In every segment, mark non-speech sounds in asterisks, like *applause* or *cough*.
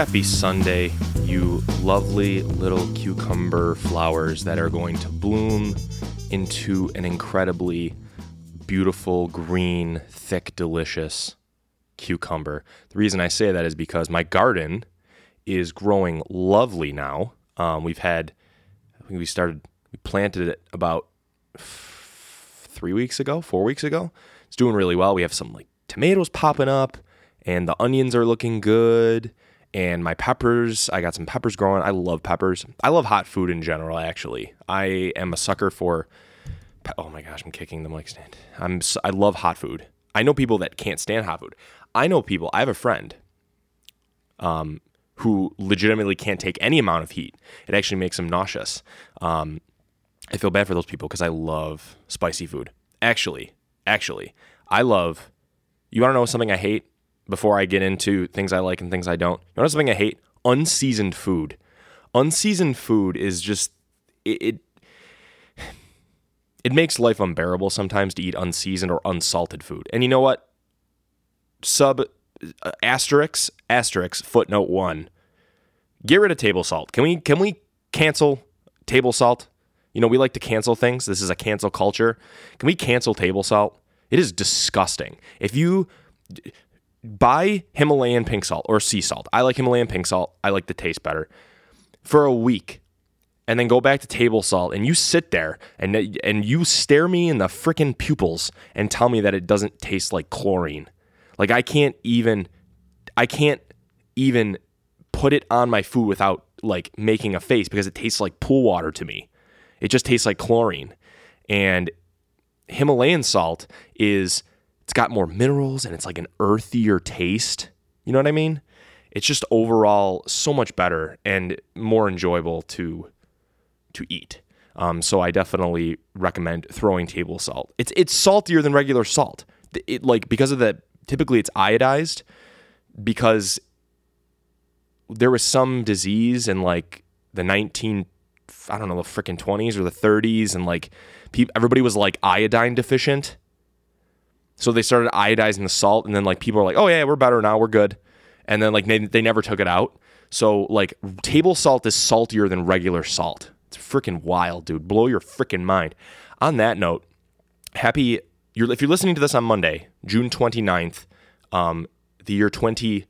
Happy Sunday, you lovely little cucumber flowers that are going to bloom into an incredibly beautiful, green, thick, delicious cucumber. The reason I say that is because my garden is growing lovely now. Um, we've had, I think we started, we planted it about f- three weeks ago, four weeks ago. It's doing really well. We have some like tomatoes popping up, and the onions are looking good. And my peppers, I got some peppers growing. I love peppers. I love hot food in general, actually. I am a sucker for, pe- oh my gosh, I'm kicking the mic stand. I'm, s- I love hot food. I know people that can't stand hot food. I know people, I have a friend um, who legitimately can't take any amount of heat. It actually makes them nauseous. Um, I feel bad for those people because I love spicy food. Actually, actually, I love. You want to know something I hate? Before I get into things I like and things I don't, you know something I hate? Unseasoned food. Unseasoned food is just it. it it makes life unbearable sometimes to eat unseasoned or unsalted food. And you know what? Sub uh, asterisk asterisk footnote one. Get rid of table salt. Can we can we cancel table salt? You know, we like to cancel things. This is a cancel culture. Can we cancel table salt? It is disgusting. If you buy Himalayan pink salt or sea salt, I like Himalayan pink salt. I like the taste better. For a week, and then go back to table salt, and you sit there and and you stare me in the freaking pupils and tell me that it doesn't taste like chlorine. Like I can't even, I can't even put it on my food without like making a face because it tastes like pool water to me. It just tastes like chlorine. And Himalayan salt is it's got more minerals and it's like an earthier taste. You know what I mean? It's just overall so much better and more enjoyable to to eat. Um, so I definitely recommend throwing table salt. It's it's saltier than regular salt. It like because of the typically it's iodized because there was some disease in like the 19 I don't know the freaking 20s or the 30s and like people everybody was like iodine deficient. So they started iodizing the salt and then like people are like, "Oh yeah, we're better now. We're good." And then like they, they never took it out. So like table salt is saltier than regular salt. It's freaking wild, dude. Blow your freaking mind. On that note, happy you're if you're listening to this on Monday, June 29th, um, the year 20,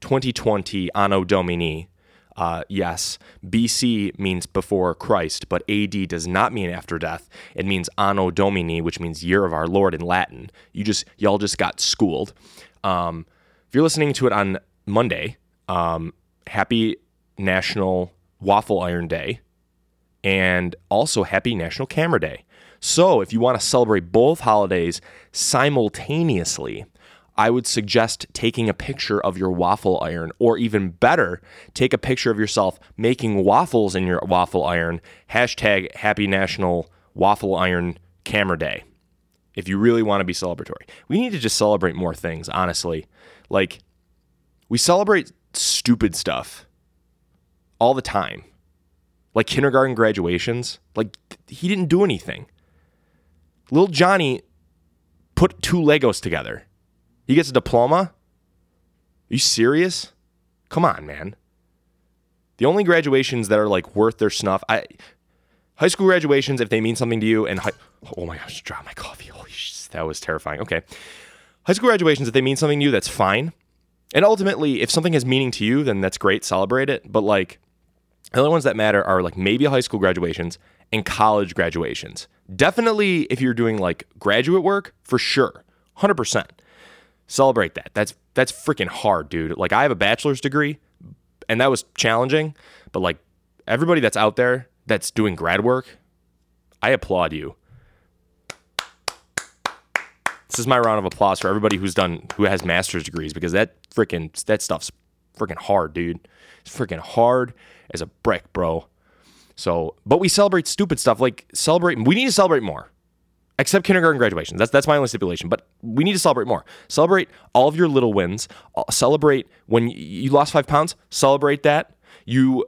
2020 Anno Domini. Uh, yes, BC means before Christ, but AD does not mean after death. It means Anno Domini, which means year of our Lord in Latin. You just y'all just got schooled. Um, if you're listening to it on Monday, um, happy National Waffle Iron Day, and also happy National Camera Day. So, if you want to celebrate both holidays simultaneously, I would suggest taking a picture of your waffle iron, or even better, take a picture of yourself making waffles in your waffle iron. Hashtag Happy National Waffle Iron Camera Day. If you really want to be celebratory, we need to just celebrate more things, honestly. Like, we celebrate stupid stuff all the time like kindergarten graduations. Like he didn't do anything. Little Johnny put two Legos together. He gets a diploma. Are you serious? Come on, man. The only graduations that are like worth their snuff, I high school graduations if they mean something to you and oh my gosh, dropped my coffee. Holy sh- that was terrifying. Okay. High school graduations if they mean something to you, that's fine. And ultimately, if something has meaning to you, then that's great, celebrate it. But like the only ones that matter are like maybe high school graduations and college graduations. Definitely if you're doing like graduate work, for sure. 100%. Celebrate that. That's that's freaking hard, dude. Like I have a bachelor's degree and that was challenging, but like everybody that's out there that's doing grad work, I applaud you. This is my round of applause for everybody who's done who has master's degrees because that freaking that stuff's freaking hard, dude. It's freaking hard as a brick, bro. So, but we celebrate stupid stuff like celebrate. We need to celebrate more, except kindergarten graduations. That's that's my only stipulation. But we need to celebrate more. Celebrate all of your little wins. Uh, Celebrate when you lost five pounds. Celebrate that you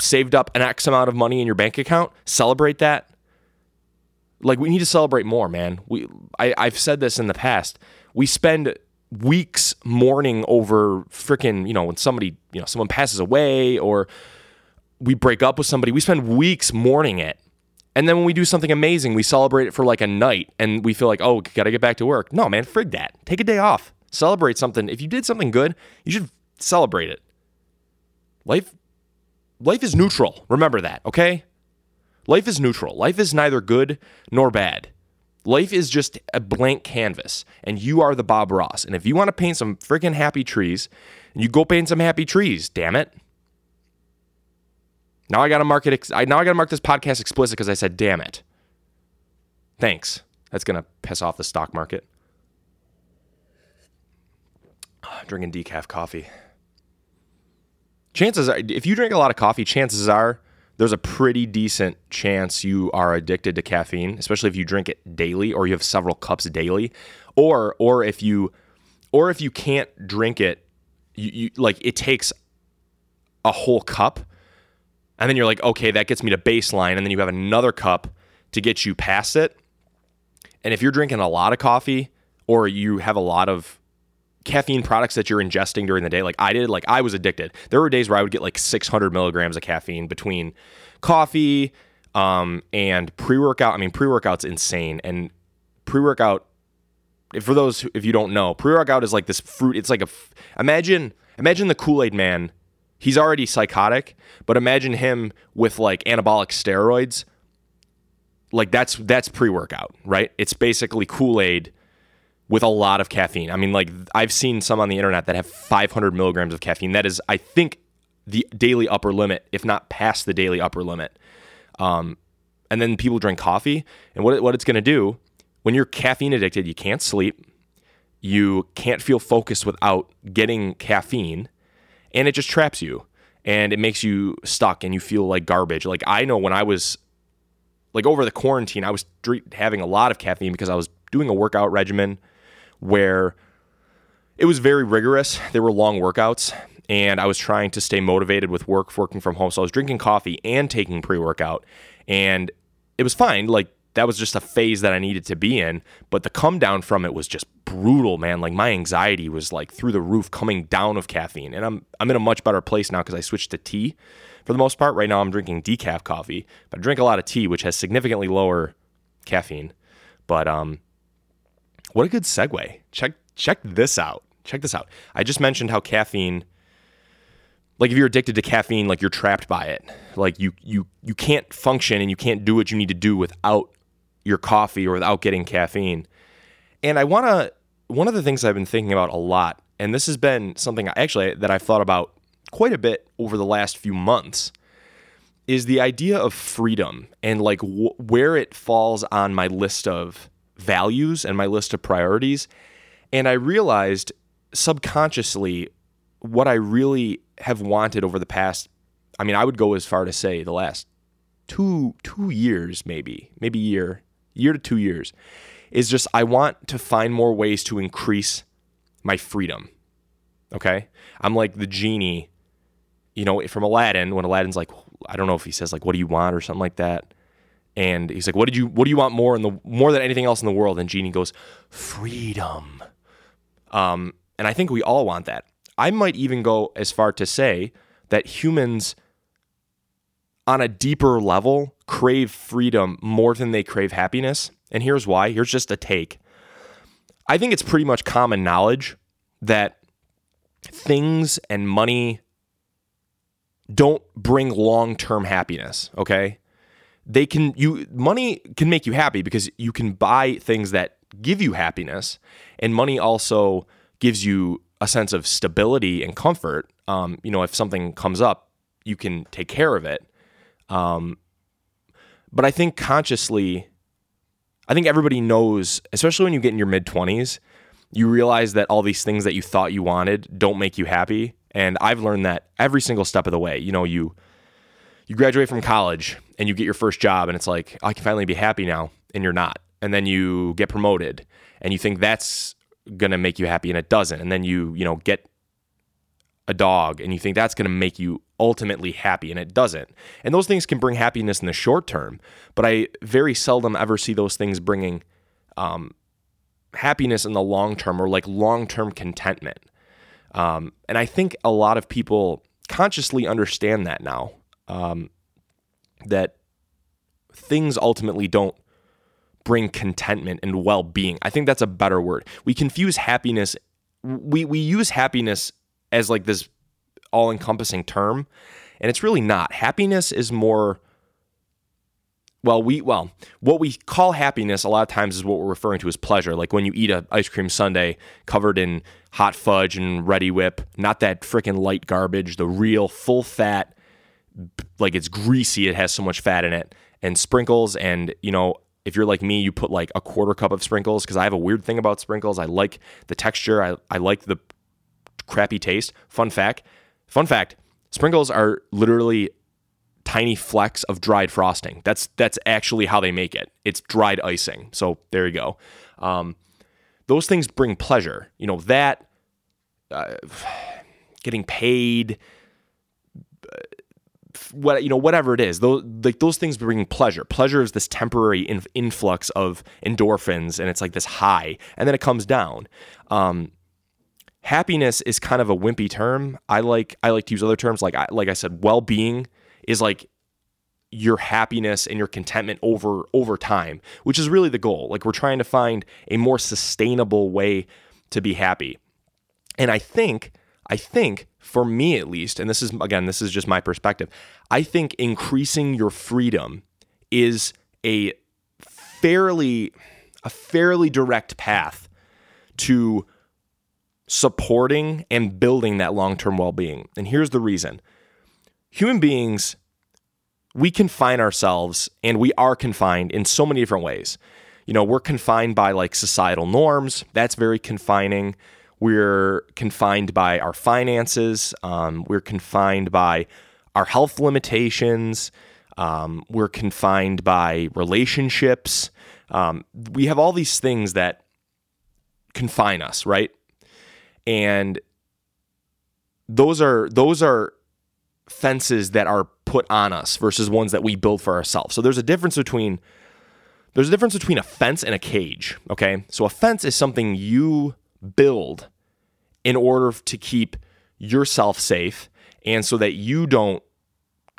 saved up an X amount of money in your bank account. Celebrate that. Like we need to celebrate more, man. We I, I've said this in the past. We spend weeks mourning over freaking, you know, when somebody, you know, someone passes away or we break up with somebody, we spend weeks mourning it. And then when we do something amazing, we celebrate it for like a night and we feel like, oh, gotta get back to work. No, man, frig that. Take a day off. Celebrate something. If you did something good, you should celebrate it. Life life is neutral. Remember that, okay? Life is neutral. Life is neither good nor bad. Life is just a blank canvas, and you are the Bob Ross. And if you want to paint some freaking happy trees, you go paint some happy trees. Damn it! Now I gotta mark it. I now I gotta mark this podcast explicit because I said damn it. Thanks. That's gonna piss off the stock market. *sighs* Drinking decaf coffee. Chances are, if you drink a lot of coffee, chances are there's a pretty decent chance you are addicted to caffeine, especially if you drink it daily or you have several cups daily, or or if you or if you can't drink it, you, you like it takes a whole cup, and then you're like, okay, that gets me to baseline, and then you have another cup to get you past it. And if you're drinking a lot of coffee or you have a lot of caffeine products that you're ingesting during the day, like I did, like I was addicted. There were days where I would get like 600 milligrams of caffeine between coffee um, and pre workout. I mean, pre workout's insane. And pre workout, for those if you don't know, pre workout is like this fruit. It's like a imagine imagine the Kool Aid Man. He's already psychotic, but imagine him with like anabolic steroids. Like that's that's pre workout, right? It's basically Kool Aid with a lot of caffeine. I mean, like I've seen some on the internet that have 500 milligrams of caffeine. That is, I think, the daily upper limit, if not past the daily upper limit. Um, and then people drink coffee, and what what it's going to do when you're caffeine addicted, you can't sleep, you can't feel focused without getting caffeine, and it just traps you, and it makes you stuck, and you feel like garbage. Like I know when I was like over the quarantine, I was having a lot of caffeine because I was doing a workout regimen where it was very rigorous. They were long workouts, and I was trying to stay motivated with work, working from home. So I was drinking coffee and taking pre workout, and it was fine. Like that was just a phase that I needed to be in. But the come down from it was just brutal, man. Like my anxiety was like through the roof coming down of caffeine. And I'm I'm in a much better place now because I switched to tea for the most part. Right now I'm drinking decaf coffee, but I drink a lot of tea, which has significantly lower caffeine. But um what a good segue. Check check this out. Check this out. I just mentioned how caffeine like if you're addicted to caffeine, like you're trapped by it. Like you you you can't function and you can't do what you need to do without your coffee or without getting caffeine. And I want to one of the things I've been thinking about a lot, and this has been something actually that I've thought about quite a bit over the last few months, is the idea of freedom and like wh- where it falls on my list of values and my list of priorities. And I realized subconsciously what I really have wanted over the past, I mean, I would go as far to say the last two two years, maybe, maybe year, year to two years, is just I want to find more ways to increase my freedom. Okay? I'm like the genie, you know, from Aladdin, when Aladdin's like, I don't know if he says like, what do you want or something like that and he's like, "What did you? What do you want more in the more than anything else in the world?" And Genie goes, "Freedom." Um, and I think we all want that. I might even go as far to say that humans, on a deeper level, crave freedom more than they crave happiness. And here's why. Here's just a take. I think it's pretty much common knowledge that things and money don't bring long term happiness. Okay they can you money can make you happy because you can buy things that give you happiness and money also gives you a sense of stability and comfort um, you know if something comes up you can take care of it um, but i think consciously i think everybody knows especially when you get in your mid 20s you realize that all these things that you thought you wanted don't make you happy and i've learned that every single step of the way you know you you graduate from college and you get your first job and it's like oh, I can finally be happy now and you're not. And then you get promoted and you think that's going to make you happy and it doesn't. And then you, you know, get a dog and you think that's going to make you ultimately happy and it doesn't. And those things can bring happiness in the short term, but I very seldom ever see those things bringing um, happiness in the long term or like long term contentment. Um, and I think a lot of people consciously understand that now. Um, that things ultimately don't bring contentment and well-being. I think that's a better word. We confuse happiness we we use happiness as like this all-encompassing term, and it's really not. Happiness is more well, we well, what we call happiness a lot of times is what we're referring to as pleasure. Like when you eat a ice cream sundae covered in hot fudge and Reddi-wip not that freaking light garbage, the real full fat like it's greasy, it has so much fat in it and sprinkles and you know, if you're like me, you put like a quarter cup of sprinkles because I have a weird thing about sprinkles. I like the texture, I, I like the crappy taste. Fun fact, fun fact, sprinkles are literally tiny flecks of dried frosting. That's that's actually how they make it. It's dried icing. So there you go. Um, those things bring pleasure. You know that uh, getting paid, what you know whatever it is those like those things bring pleasure pleasure is this temporary in, influx of endorphins and it's like this high and then it comes down um, happiness is kind of a wimpy term. I like i like to use other terms. Like I, like i said well-being is like your happiness and your contentment over over time which is really the goal. Like we're trying to find a more sustainable way to be happy. And i think i think for me at least, and this is again, this is just my perspective, I think increasing your freedom is a fairly a fairly direct path to supporting and building that long-term well-being. And here's the reason. Human beings we confine ourselves and we are confined in so many different ways. You know, we're confined by like societal norms. That's very confining. We're confined by our finances. Um, we're confined by our health limitations. Um, we're confined by relationships. Um, we have all these things that confine us, right? And those are those are fences that are put on us versus ones that we build for ourselves. So there's a difference between there's a difference between a fence and a cage, okay? So a fence is something you build in order to keep yourself safe and so that you don't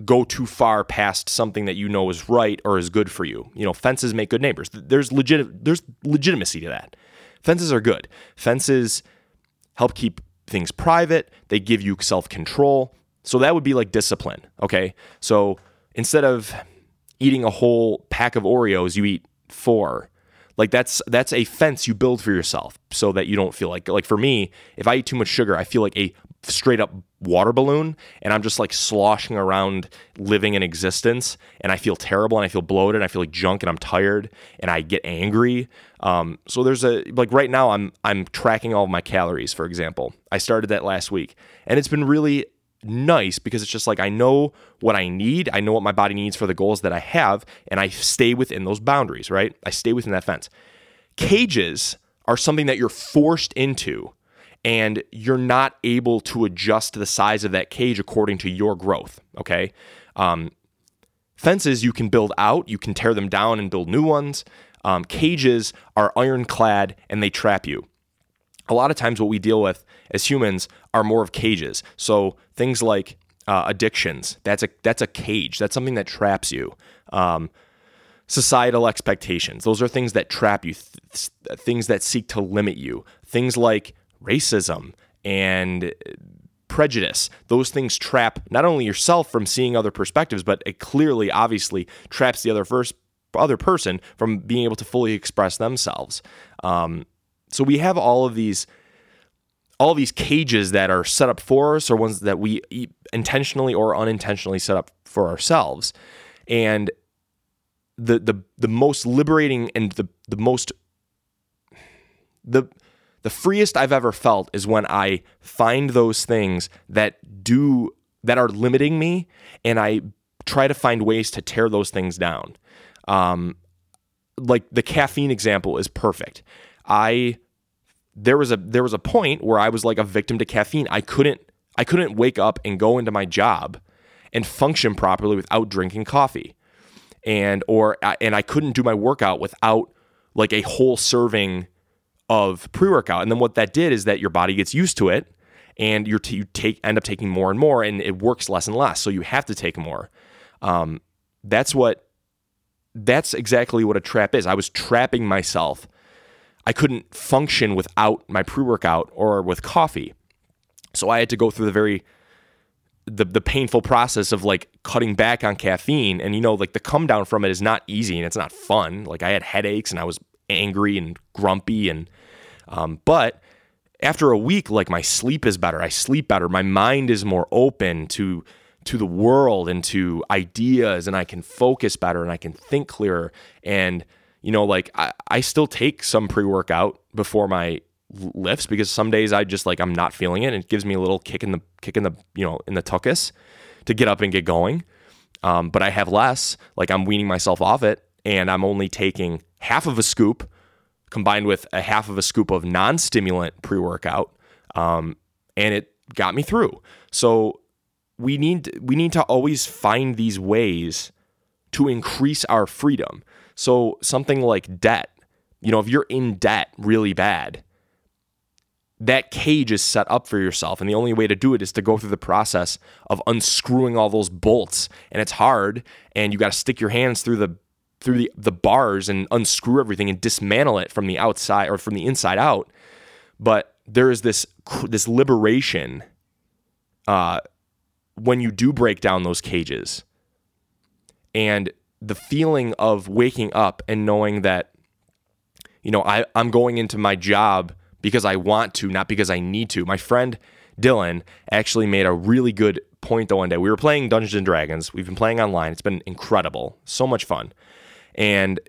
go too far past something that you know is right or is good for you. You know, fences make good neighbors. There's legit there's legitimacy to that. Fences are good. Fences help keep things private. They give you self-control. So that would be like discipline, okay? So instead of eating a whole pack of Oreos, you eat 4 like that's that's a fence you build for yourself so that you don't feel like like for me, if I eat too much sugar, I feel like a straight up water balloon and I'm just like sloshing around living in existence and I feel terrible and I feel bloated and I feel like junk and I'm tired and I get angry. Um, so there's a like right now I'm I'm tracking all of my calories, for example. I started that last week and it's been really nice because it's just like I know what I need, I know what my body needs for the goals that I have, and I stay within those boundaries, right? I stay within that fence. Cages are something that you're forced into and you're not able to adjust the size of that cage according to your growth, okay? Um, fences you can build out, you can tear them down and build new ones. Um, cages are ironclad and they trap you a lot of times what we deal with as humans are more of cages. So things like uh, addictions, that's a that's a cage. That's something that traps you. Um, societal expectations, those are things that trap you. Th- things that seek to limit you. Things like racism and prejudice. Those things trap not only yourself from seeing other perspectives, but it clearly, obviously, traps the other first other person from being able to fully express themselves. Um, so we have all of these all these cages that are set up for us or ones that we intentionally or unintentionally set up for ourselves. And the the the most liberating and the the most the the freest I've ever felt is when I find those things that do that are limiting me and I try to find ways to tear those things down. Um, like the caffeine example is perfect. I there was a there was a point where I was like a victim to caffeine. I couldn't I couldn't wake up and go into my job and function properly without drinking coffee. And or and I couldn't do my workout without like a whole serving of pre workout. And then what that did is that your body gets used to it and you're t- you take end up taking more and more and it works less and less. So you have to take more. Um, that's what that's exactly what a trap is. I was trapping myself. I couldn't function without my pre-workout or with coffee. So I had to go through the very the the painful process of like cutting back on caffeine and you know like the come down from it is not easy and it's not fun. Like I had headaches and I was angry and grumpy and um, but after a week like my sleep is better. I sleep better. My mind is more open to to the world and to ideas and I can focus better and I can think clearer. And, you know, like I, I still take some pre workout before my lifts because some days I just like I'm not feeling it. And it gives me a little kick in the kick in the you know in the tuckus to get up and get going. Um, but I have less. Like I'm weaning myself off it, and I'm only taking half of a scoop combined with a half of a scoop of non-stimulant pre-workout, um, and it got me through. So we need we need to always find these ways to increase our freedom. So something like debt, you know, if you're in debt really bad, that cage is set up for yourself and the only way to do it is to go through the process of unscrewing all those bolts and it's hard and you got to stick your hands through the through the, the bars and unscrew everything and dismantle it from the outside or from the inside out. But there is this this liberation uh, when you do break down those cages. And the feeling of waking up and knowing that you know I, i'm going into my job because i want to not because i need to. My friend dylan actually made a really good point the one day. We were playing dungeons and dragons. We've been playing online. It's been incredible. So much fun and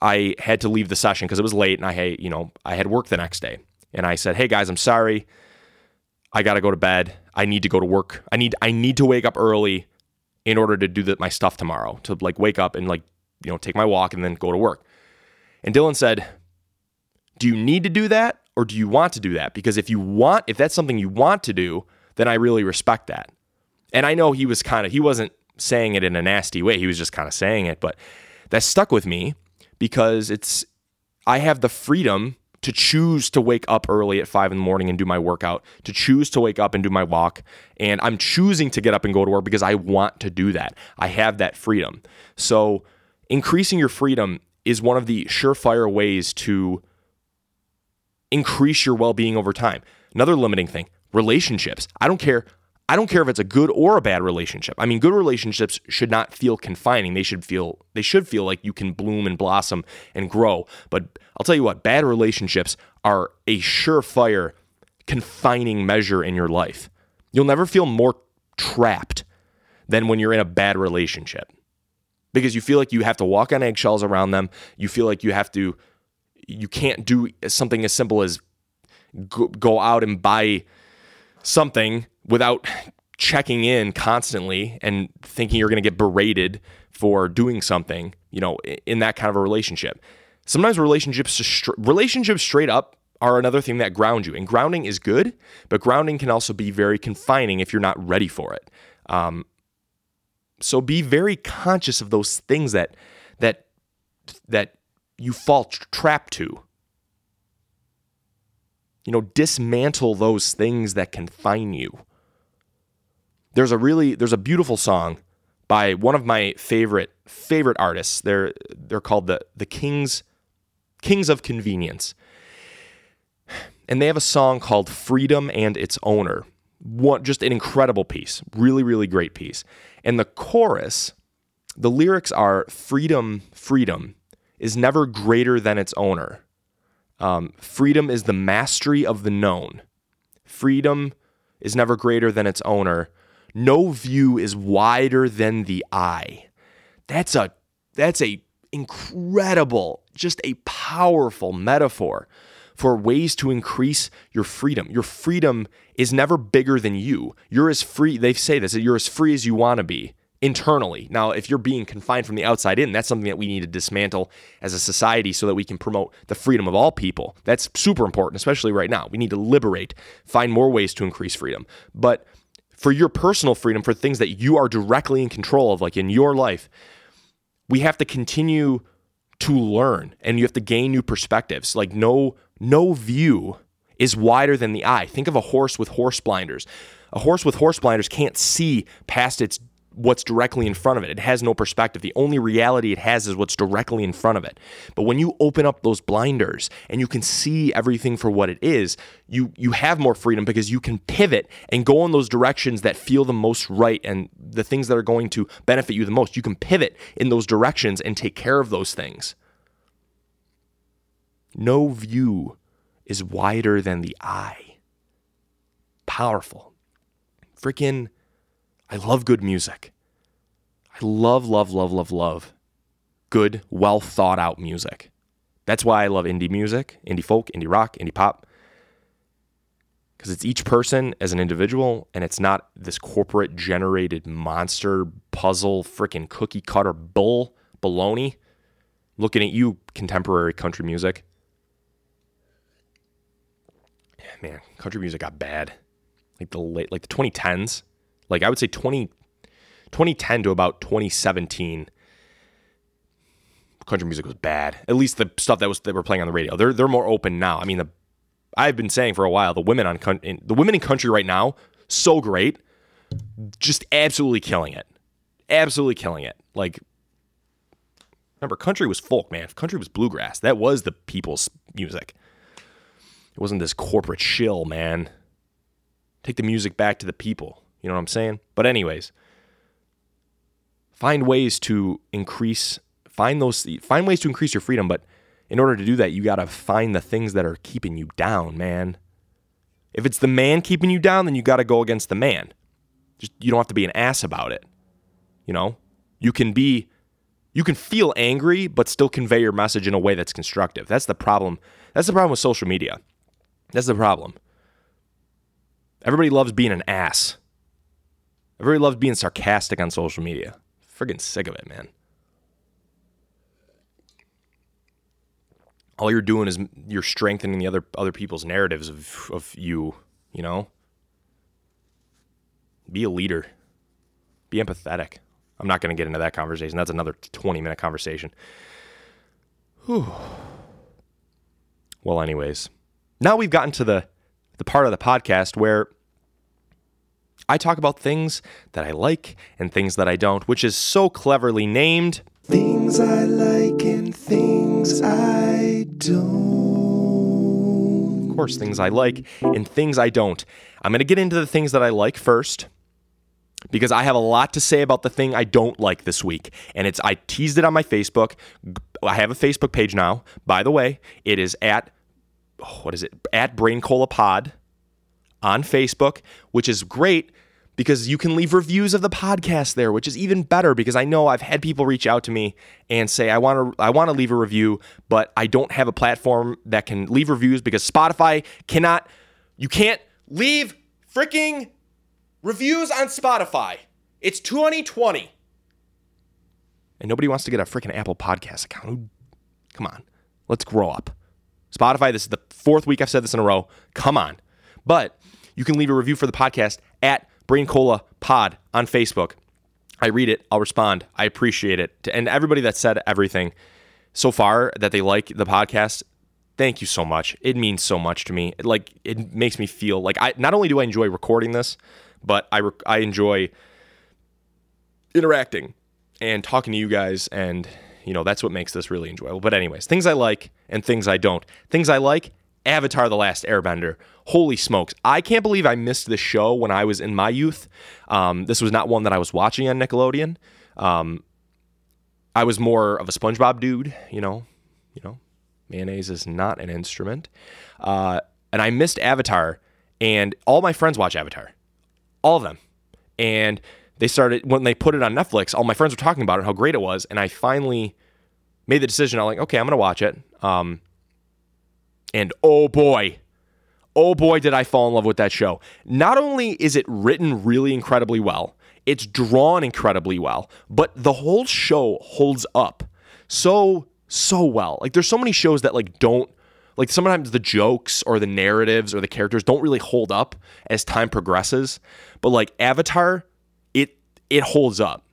i had to leave the session because it was late and i had you know i had work the next day and i said hey guys i'm sorry i gotta go to bed I need to go to work. I need I need to wake up early in order to do the, my stuff tomorrow. To like wake up and like you know take my walk and then go to work. And Dylan said, "Do you need to do that or do you want to do that? Because if you want, if that's something you want to do, then I really respect that." And I know he was kind of he wasn't saying it in a nasty way. He was just kind of saying it, but that stuck with me because it's I have the freedom to choose to wake up early at five in the morning and do my workout, to choose to wake up and do my walk. And I'm choosing to get up and go to work because I want to do that. I have that freedom. So, increasing your freedom is one of the surefire ways to increase your well being over time. Another limiting thing relationships. I don't care I don't care if it's a good or a bad relationship. I mean, good relationships should not feel confining. They should feel they should feel like you can bloom and blossom and grow. But I'll tell you what, bad relationships are a surefire confining measure in your life. You'll never feel more trapped than when you're in a bad relationship. Because you feel like you have to walk on eggshells around them. You feel like you have to you can't do something as simple as go, go out and buy something without checking in constantly and thinking you're going to get berated for doing something, you know, in that kind of a relationship. Sometimes relationships relationships straight up are another thing that ground you. And grounding is good, but grounding can also be very confining if you're not ready for it. Um, so be very conscious of those things that that that you fall trapped to. You know, dismantle those things that confine you. There's a really there's a beautiful song by one of my favorite favorite artists. They're they're called the the Kings Kings of Convenience. And they have a song called Freedom and Its Owner. What just an incredible piece. Really really great piece. And the chorus, the lyrics are freedom freedom is never greater than its owner. Um, freedom is the mastery of the known. Freedom is never greater than its owner. No view is wider than the eye. That's a that's a incredible, just a powerful metaphor for ways to increase your freedom. Your freedom is never bigger than you. You're as free, they say this, you're as free as you want to be internally. Now, if you're being confined from the outside in, that's something that we need to dismantle as a society so that we can promote the freedom of all people. That's super important, especially right now. We need to liberate, find more ways to increase freedom. But for your personal freedom, for things that you are directly in control of, like in your life, we have to continue to learn and you have to gain new perspectives. Like no No view is wider than the eye. Think of a horse with horse blinders. A horse with horse blinders can't see past its what's directly in front of it. It has no perspective. The only reality it has is what's directly in front of it. But when you open up those blinders and you can see everything for what it is, you you have more freedom because you can pivot and go in those directions that feel the most right and the things that are going to benefit you the most. You can pivot in those directions and take care of those things. No view is wider than the eye. Powerful. Freaking I love good music. I love, love, love, love, love good, well thought out music. That's why I love indie music, indie folk, indie rock, indie pop. Because it's each person as an individual and it's not this corporate generated monster puzzle, freaking cookie cutter bull baloney. Looking at you, contemporary country music. Man, country music got bad. Like the late, like the 2010s like I would say 20, 2010 to about 2017, country music was bad. At least the stuff that was that were playing on the radio. They're they're more open now. I mean, the I've been saying for a while the women on the women in country right now so great, just absolutely killing it, absolutely killing it. Like remember, country was folk, man. Country was bluegrass. That was the people's music. It wasn't this corporate shill, man. Take the music back to the people. You know what I'm saying? But anyways, find ways to increase find those find ways to increase your freedom, but in order to do that, you got to find the things that are keeping you down, man. If it's the man keeping you down, then you got to go against the man. Just you don't have to be an ass about it. You know? You can be you can feel angry but still convey your message in a way that's constructive. That's the problem. That's the problem with social media. That's the problem. Everybody loves being an ass. Everybody loves being sarcastic on social media. Friggin' sick of it, man. All you're doing is you're strengthening the other other people's narratives of of you, you know? Be a leader. Be empathetic. I'm not going to get into that conversation. That's another 20 minute conversation. Whew. Well, anyways, now we've gotten to the the part of the podcast where I talk about things that I like and things that I don't, which is so cleverly named Things I Like and Things I Don't. Of course, things I like and things I don't. I'm going to get into the things that I like first because I have a lot to say about the thing I don't like this week. And it's I teased it on my Facebook. I have a Facebook page now. By the way, it is at oh, what is it? At Brain Cola Pod on Facebook, which is great because you can leave reviews of the podcast there, which is even better because I know I've had people reach out to me and say I want to I want to leave a review, but I don't have a platform that can leave reviews because Spotify cannot you can't leave freaking reviews on Spotify. It's 2020. And nobody wants to get a freaking Apple Podcast account. Come on. Let's grow up. Spotify, this is the fourth week I've said this in a row. Come on. But you can leave a review for the podcast at Brain Cola Pod on Facebook. I read it, I'll respond. I appreciate it. And everybody that said everything so far that they like the podcast, thank you so much. It means so much to me. Like it makes me feel like I not only do I enjoy recording this, but I I enjoy interacting and talking to you guys and you know that's what makes this really enjoyable. But anyways, things I like and things I don't. Things I like Avatar The Last Airbender. Holy smokes. I can't believe I missed this show when I was in my youth. Um, this was not one that I was watching on Nickelodeon. Um, I was more of a SpongeBob dude, you know. You know, mayonnaise is not an instrument. Uh, and I missed Avatar, and all my friends watch Avatar. All of them. And they started, when they put it on Netflix, all my friends were talking about it, how great it was. And I finally made the decision. I'm like, okay, I'm going to watch it. Um, and oh boy, oh boy, did I fall in love with that show. Not only is it written really incredibly well, it's drawn incredibly well, but the whole show holds up so, so well. Like there's so many shows that like don't like sometimes the jokes or the narratives or the characters don't really hold up as time progresses but like avatar it it holds up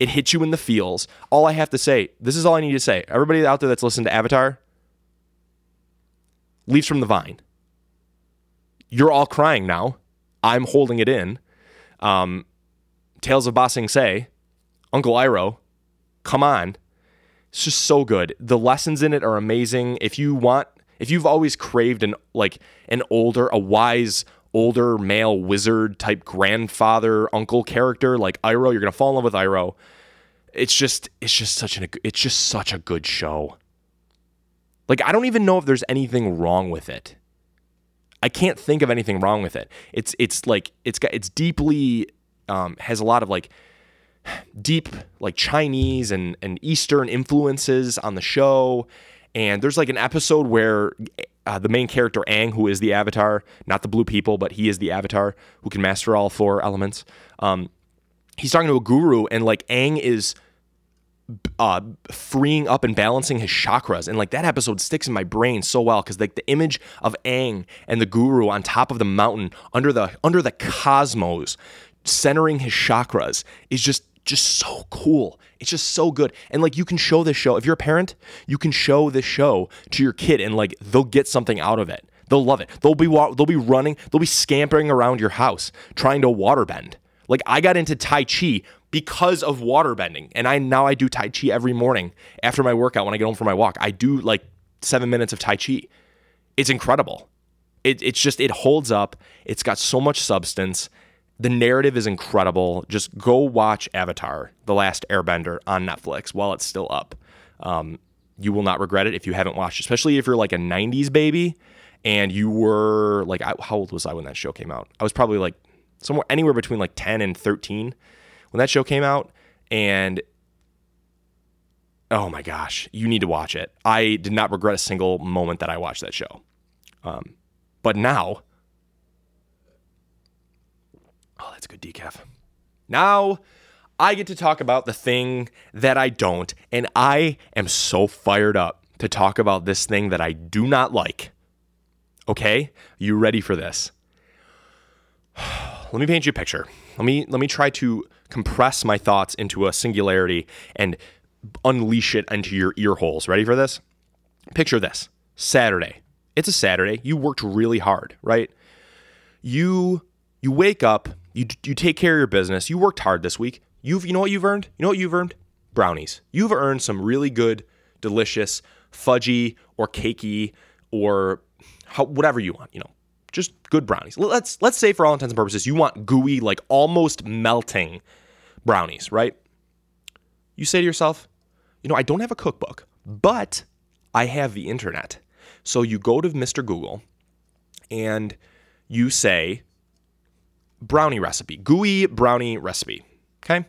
it hits you in the feels all i have to say this is all i need to say everybody out there that's listened to avatar leaves from the vine. You're all crying now. I'm holding it in. Um, Tales of Ba Sing Se, Uncle Iroh, come on. It's just so good. The lessons in it are amazing. If you want, if you've always craved an like an older, a wise older male wizard type grandfather uncle character like Iroh, you're gonna fall in love with Iroh. It's just, it's just such an, it's just such a good show. Like I don't even know if there's anything wrong with it. I can't think of anything wrong with it. It's it's like it's got it's deeply um, has a lot of like deep like Chinese and and Eastern influences on the show. And there's like an episode where uh, the main character Aang, who is the Avatar, not the blue people, but he is the Avatar who can master all four elements. Um, he's talking to a guru, and like Aang is uh, freeing up and balancing his chakras. And like that episode sticks in my brain so well because like the image of Aang and the guru on top of the mountain under the under the cosmos, centering his chakras is just just so cool. It's just so good. And like you can show this show if you're a parent, you can show this show to your kid and like they'll get something out of it. They'll love it. They'll be they'll be running, they'll be scampering around your house trying to waterbend. Like I got into Tai Chi because of water bending. And I now I do Tai Chi every morning after my workout when I get home from my walk. I do like seven minutes of Tai Chi. It's incredible. It, it's just it holds up. It's got so much substance. The narrative is incredible. Just go watch Avatar: The Last Airbender on Netflix while it's still up. Um, you will not regret it if you haven't watched, especially if you're like a '90s baby and you were like, how old was I when that show came out? I was probably like somewhere anywhere between like 10 and 13 when that show came out and oh my gosh, you need to watch it. I did not regret a single moment that I watched that show. Um, but now, oh, that's good decaf. Now I get to talk about the thing that I don't, and I am so fired up to talk about this thing that I do not like. Okay, you ready for this? *sighs* Let me paint you a picture. Let me let me try to compress my thoughts into a singularity and unleash it into your ear holes. Ready for this? Picture this Saturday. It's a Saturday. You worked really hard, right? You you wake up, you you take care of your business. You worked hard this week. You've you know what you've earned? You know what you've earned? Brownies. You've earned some really good, delicious, fudgy or cakey or how, whatever you want, you know, just good brownies. Let's let's say for all intents and purposes, you want gooey, like almost melting brownies, right? You say to yourself, you know, I don't have a cookbook, but I have the internet. So you go to Mr. Google and you say brownie recipe, gooey brownie recipe. Okay?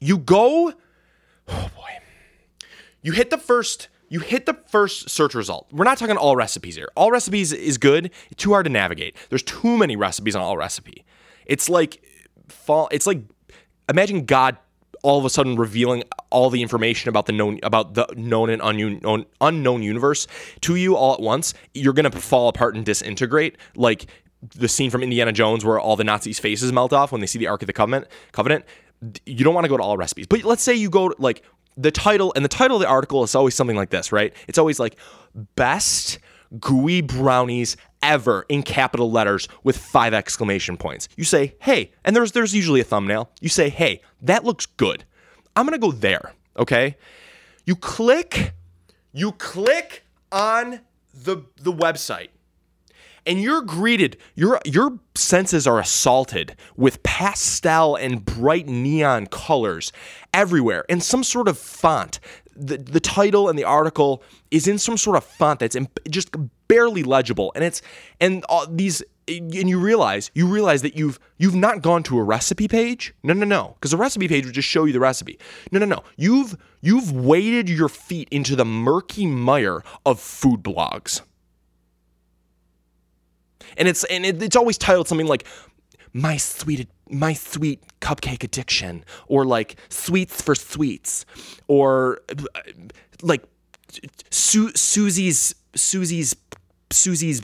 You go, oh boy. You hit the first you hit the first search result. We're not talking Allrecipes here. Allrecipes is good. It's too hard to navigate. There's too many recipes on all recipe. It's like fall. It's like imagine God all of a sudden revealing all the information about the known about the known and unknown unknown universe to you all at once. You're gonna fall apart and disintegrate like the scene from Indiana Jones where all the Nazis' faces melt off when they see the Ark of the Covenant. Covenant. You don't want to go to Allrecipes, but let's say you go to, like the title and the title of the article is always something like this, right? It's always like best gooey brownies ever in capital letters with five exclamation points. You say, "Hey," and there's there's usually a thumbnail. You say, "Hey, that looks good. I'm going to go there." Okay? You click you click on the the website and you're greeted your your senses are assaulted with pastel and bright neon colors everywhere in some sort of font. The, the title and the article is in some sort of font that's just barely legible. And it's and all these and you realize you realize that you've you've not gone to a recipe page? No no no. Because a recipe page would just show you the recipe. No no no. You've you've waded your feet into the murky mire of food blogs and it's and it, it's always titled something like my sweet my sweet cupcake addiction or like sweets for sweets or like Su- Susie's Susie's Susie's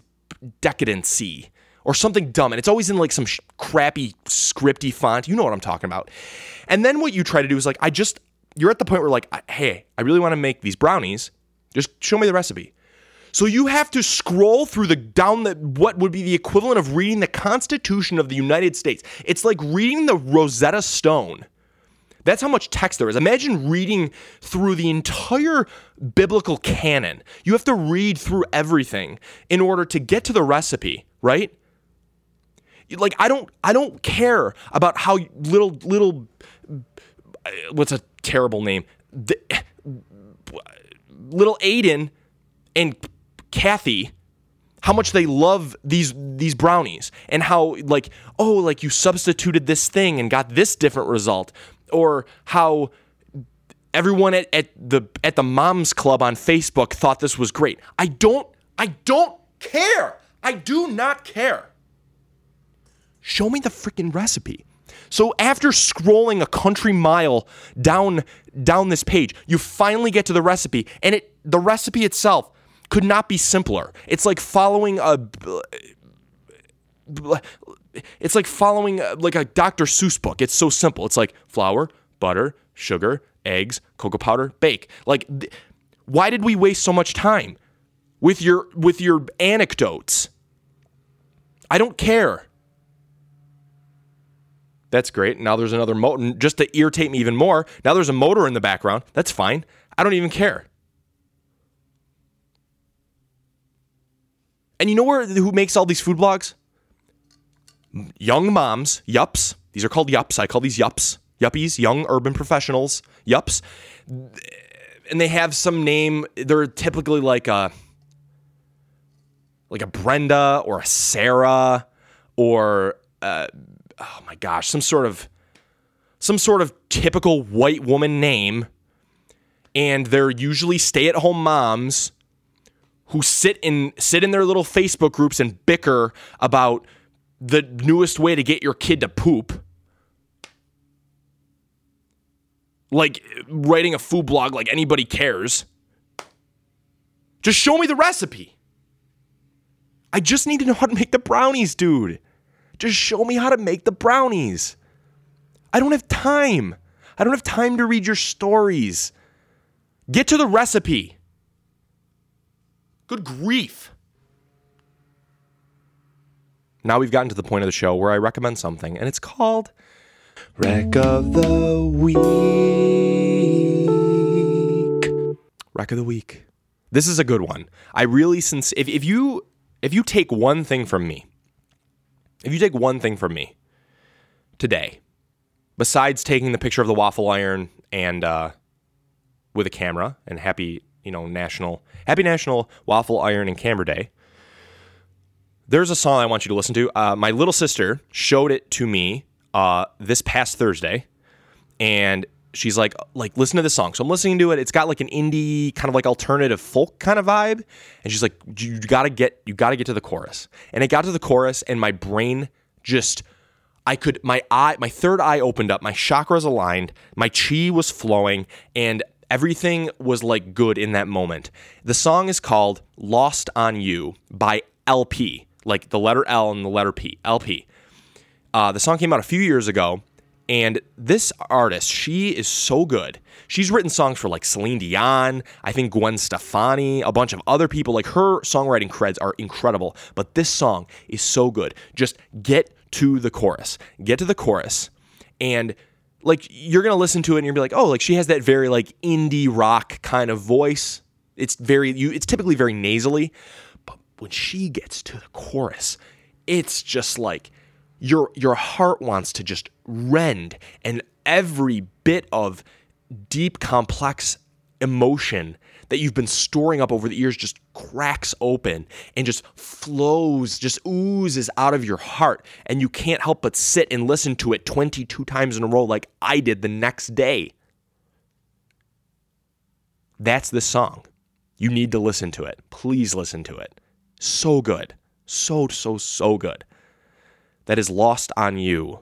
decadency or something dumb. And it's always in like some sh- crappy scripty font. You know what i'm talking about. And then what you try to do is like i just you're at the point where like hey i really want to make these brownies. Just show me the recipe So you have to scroll through the down the what would be the equivalent of reading the Constitution of the United States. It's like reading the Rosetta Stone. That's how much text there is. Imagine reading through the entire biblical canon. You have to read through everything in order to get to the recipe, right? Like I don't I don't care about how little little what's a terrible name? The, little Aiden and Kathy how much they love these these brownies and how like oh like you substituted this thing and got this different result or how everyone at, at the at the moms club on Facebook thought this was great. I don't I don't care. I do not care. Show me the freaking recipe. So after scrolling a country mile down down this page, you finally get to the recipe and it the recipe itself could not be simpler. It's like following a it's like following uh, like a Dr. Seuss book. It's so simple. It's like flour, butter, sugar, eggs, cocoa powder, bake. Like th- why did we waste so much time with your with your anecdotes? I don't care. That's great. Now there's another motor just to irritate me even more. Now there's a motor in the background. That's fine. I don't even care. And you know where who makes all these food blogs? Young moms, yups. These are called yups. I call these yups. Yuppies, young urban professionals, yups. And they have some name. They're typically like a like a Brenda or a Sarah or uh, oh my gosh, some sort of some sort of typical white woman name. And they're usually stay-at-home moms who sit in sit in their little Facebook groups and bicker about the newest way to get your kid to poop. Like writing a food blog like anybody cares. Just show me the recipe. I just need to know how to make the brownies, dude. Just show me how to make the brownies. I don't have time. I don't have time to read your stories. Get to the recipe. Good grief. Now we've gotten to the point of the show where I recommend something, and it's called Rec of the Week. Rec of the Week. This is a good one. I really since if, if you if you take one thing from me, if you take one thing from me today, besides taking the picture of the waffle iron and uh, with a camera and happy you know national happy national waffle iron and Camera day there's a song I want you to listen to. Uh, my little sister showed it to me uh, this past Thursday, and she's like, like listen to this song. So I'm listening to it. It's got like an indie kind of like alternative folk kind of vibe, and she's like, you gotta get, you gotta get to the chorus. And it got to the chorus, and my brain just. I could my eye my third eye opened up, my chakras aligned, my chi was flowing, and everything was like good in that moment. The song is called Lost on You by LP like the letter L and the letter P, LP. Uh, the song came out a few years ago, and this artist, she is so good. She's written songs for like Celine Dion, I think Gwen Stefani, a bunch of other people. Like her songwriting creds are incredible, but this song is so good. Just get to the chorus. Get to the chorus, and like you're gonna listen to it and you're be like, oh, like she has that very like indie rock kind of voice. It's very you. It's typically very nasally, but when she gets to the chorus, it's just like your your heart wants to just rend and every bit of deep complex emotion that you've been storing up over the years just cracks open and just flows, just oozes out of your heart. And you can't help but sit and listen to it 22 times in a row, like I did the next day. That's the song. You need to listen to it. Please listen to it. So good. So, so, so good. That is Lost on You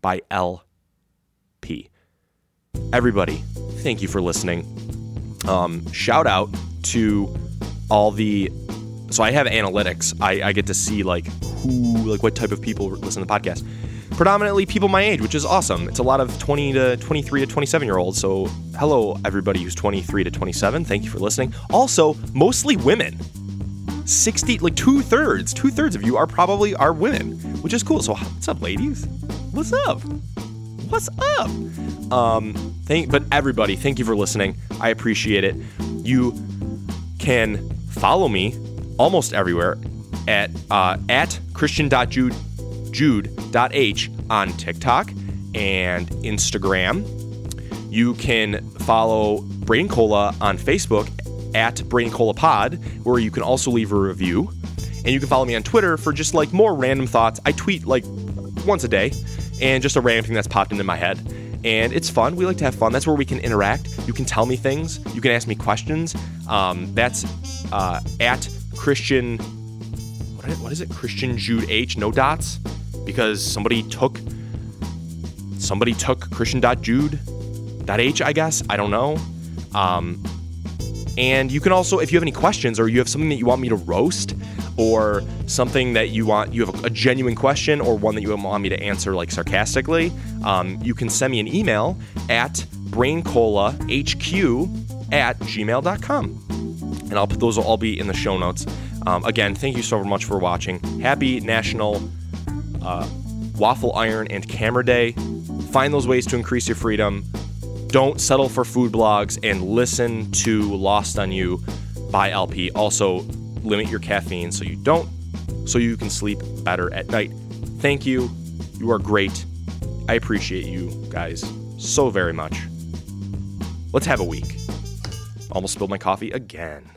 by LP. Everybody, thank you for listening. Um, shout out to all the. So I have analytics. I, I get to see like who, like what type of people listen to the podcast. Predominantly people my age, which is awesome. It's a lot of 20 to 23 to 27 year olds. So hello, everybody who's 23 to 27. Thank you for listening. Also, mostly women 60, like two thirds, two thirds of you are probably are women, which is cool. So what's up, ladies? What's up? What's up? Um, thank, but everybody, thank you for listening. I appreciate it. You can follow me almost everywhere at uh, at christian.jude.h on TikTok and Instagram. You can follow Brain Cola on Facebook at Brain Cola Pod, where you can also leave a review. And you can follow me on Twitter for just like more random thoughts. I tweet like once a day and just a random thing that's popped into my head. And it's fun. We like to have fun. That's where we can interact. You can tell me things. You can ask me questions. Um, that's uh, at Christian. What is, it? Christian Jude H. No dots, because somebody took somebody took Christian.Jude.H. I guess I don't know. Um, and you can also, if you have any questions or you have something that you want me to roast, or something that you want, you have a genuine question or one that you want me to answer like sarcastically, um, you can send me an email at braincolahq at gmail.com. And I'll put those will all be in the show notes. Um, again, thank you so much for watching. Happy National uh, Waffle Iron and Camera Day. Find those ways to increase your freedom. Don't settle for food blogs and listen to Lost on You by LP. Also, limit your caffeine so you don't, so you can sleep better at night. Thank you. You are great. I appreciate you guys so very much. Let's have a week. Almost spilled my coffee again.